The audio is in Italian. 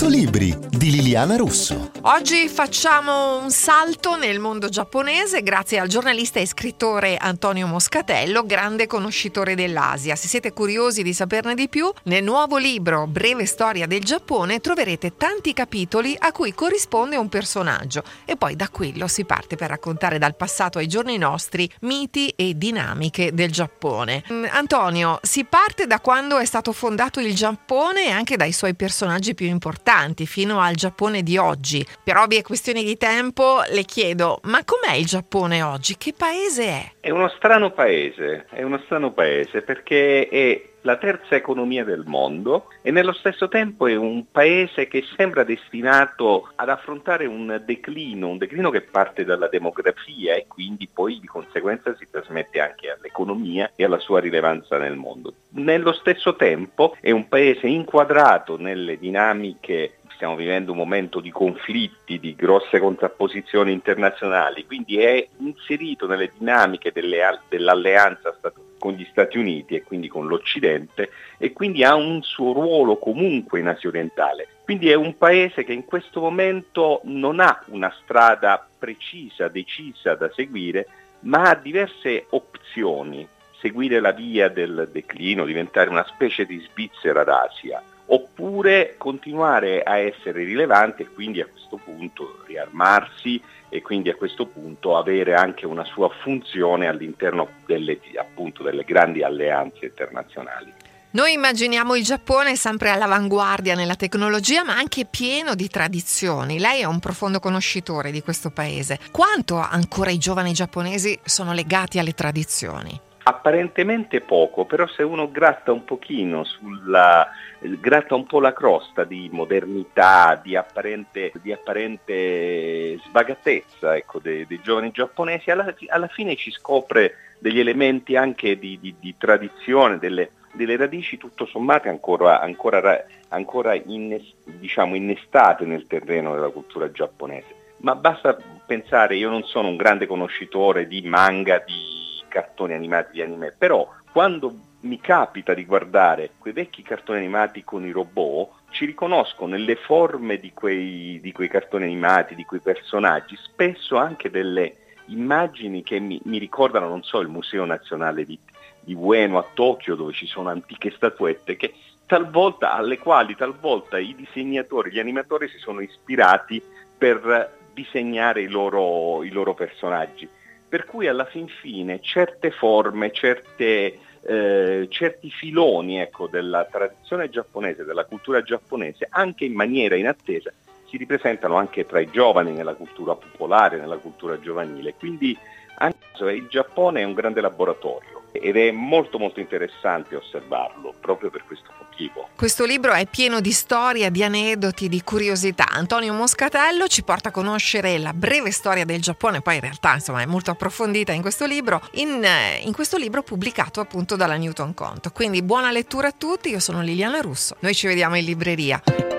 100 libri di Liliana Russo. Oggi facciamo un salto nel mondo giapponese grazie al giornalista e scrittore Antonio Moscatello, grande conoscitore dell'Asia. Se siete curiosi di saperne di più, nel nuovo libro Breve storia del Giappone troverete tanti capitoli a cui corrisponde un personaggio e poi da quello si parte per raccontare dal passato ai giorni nostri miti e dinamiche del Giappone. Mm, Antonio, si parte da quando è stato fondato il Giappone e anche dai suoi personaggi più importanti fino al Giappone di oggi. Per ovvie questioni di tempo le chiedo, ma com'è il Giappone oggi? Che paese è? È uno strano paese, è uno strano paese perché è la terza economia del mondo e nello stesso tempo è un paese che sembra destinato ad affrontare un declino, un declino che parte dalla demografia e quindi poi di conseguenza si trasmette anche all'economia e alla sua rilevanza nel mondo. Nello stesso tempo è un paese inquadrato nelle dinamiche stiamo vivendo un momento di conflitti, di grosse contrapposizioni internazionali, quindi è inserito nelle dinamiche delle, dell'alleanza con gli Stati Uniti e quindi con l'Occidente e quindi ha un suo ruolo comunque in Asia orientale. Quindi è un paese che in questo momento non ha una strada precisa, decisa da seguire, ma ha diverse opzioni. Seguire la via del declino, diventare una specie di Svizzera d'Asia, oppure continuare a essere rilevanti e quindi a questo punto riarmarsi e quindi a questo punto avere anche una sua funzione all'interno delle, appunto, delle grandi alleanze internazionali. Noi immaginiamo il Giappone sempre all'avanguardia nella tecnologia, ma anche pieno di tradizioni. Lei è un profondo conoscitore di questo paese. Quanto ancora i giovani giapponesi sono legati alle tradizioni? Apparentemente poco, però se uno gratta un pochino sulla, gratta un po' la crosta di modernità, di apparente, di apparente sbagatezza ecco, dei, dei, giovani giapponesi, alla, alla, fine ci scopre degli elementi anche di, di, di tradizione, delle, delle, radici tutto sommato ancora, ancora, ancora innes, diciamo, innestate nel terreno della cultura giapponese. Ma basta pensare, io non sono un grande conoscitore di manga, di cartoni animati di anime, però quando mi capita di guardare quei vecchi cartoni animati con i robot, ci riconosco nelle forme di quei, di quei cartoni animati, di quei personaggi, spesso anche delle immagini che mi, mi ricordano, non so, il Museo Nazionale di, di Ueno a Tokyo dove ci sono antiche statuette che talvolta, alle quali talvolta i disegnatori, gli animatori si sono ispirati per disegnare i loro, i loro personaggi per cui alla fin fine certe forme, certe, eh, certi filoni ecco, della tradizione giapponese, della cultura giapponese, anche in maniera inattesa, si ripresentano anche tra i giovani nella cultura popolare, nella cultura giovanile. Quindi anche il Giappone è un grande laboratorio ed è molto molto interessante osservarlo proprio per questo motivo. Questo libro è pieno di storie, di aneddoti, di curiosità. Antonio Moscatello ci porta a conoscere la breve storia del Giappone, poi in realtà insomma è molto approfondita in questo libro, in, eh, in questo libro pubblicato appunto dalla Newton Conto. Quindi buona lettura a tutti, io sono Liliana Russo, noi ci vediamo in libreria.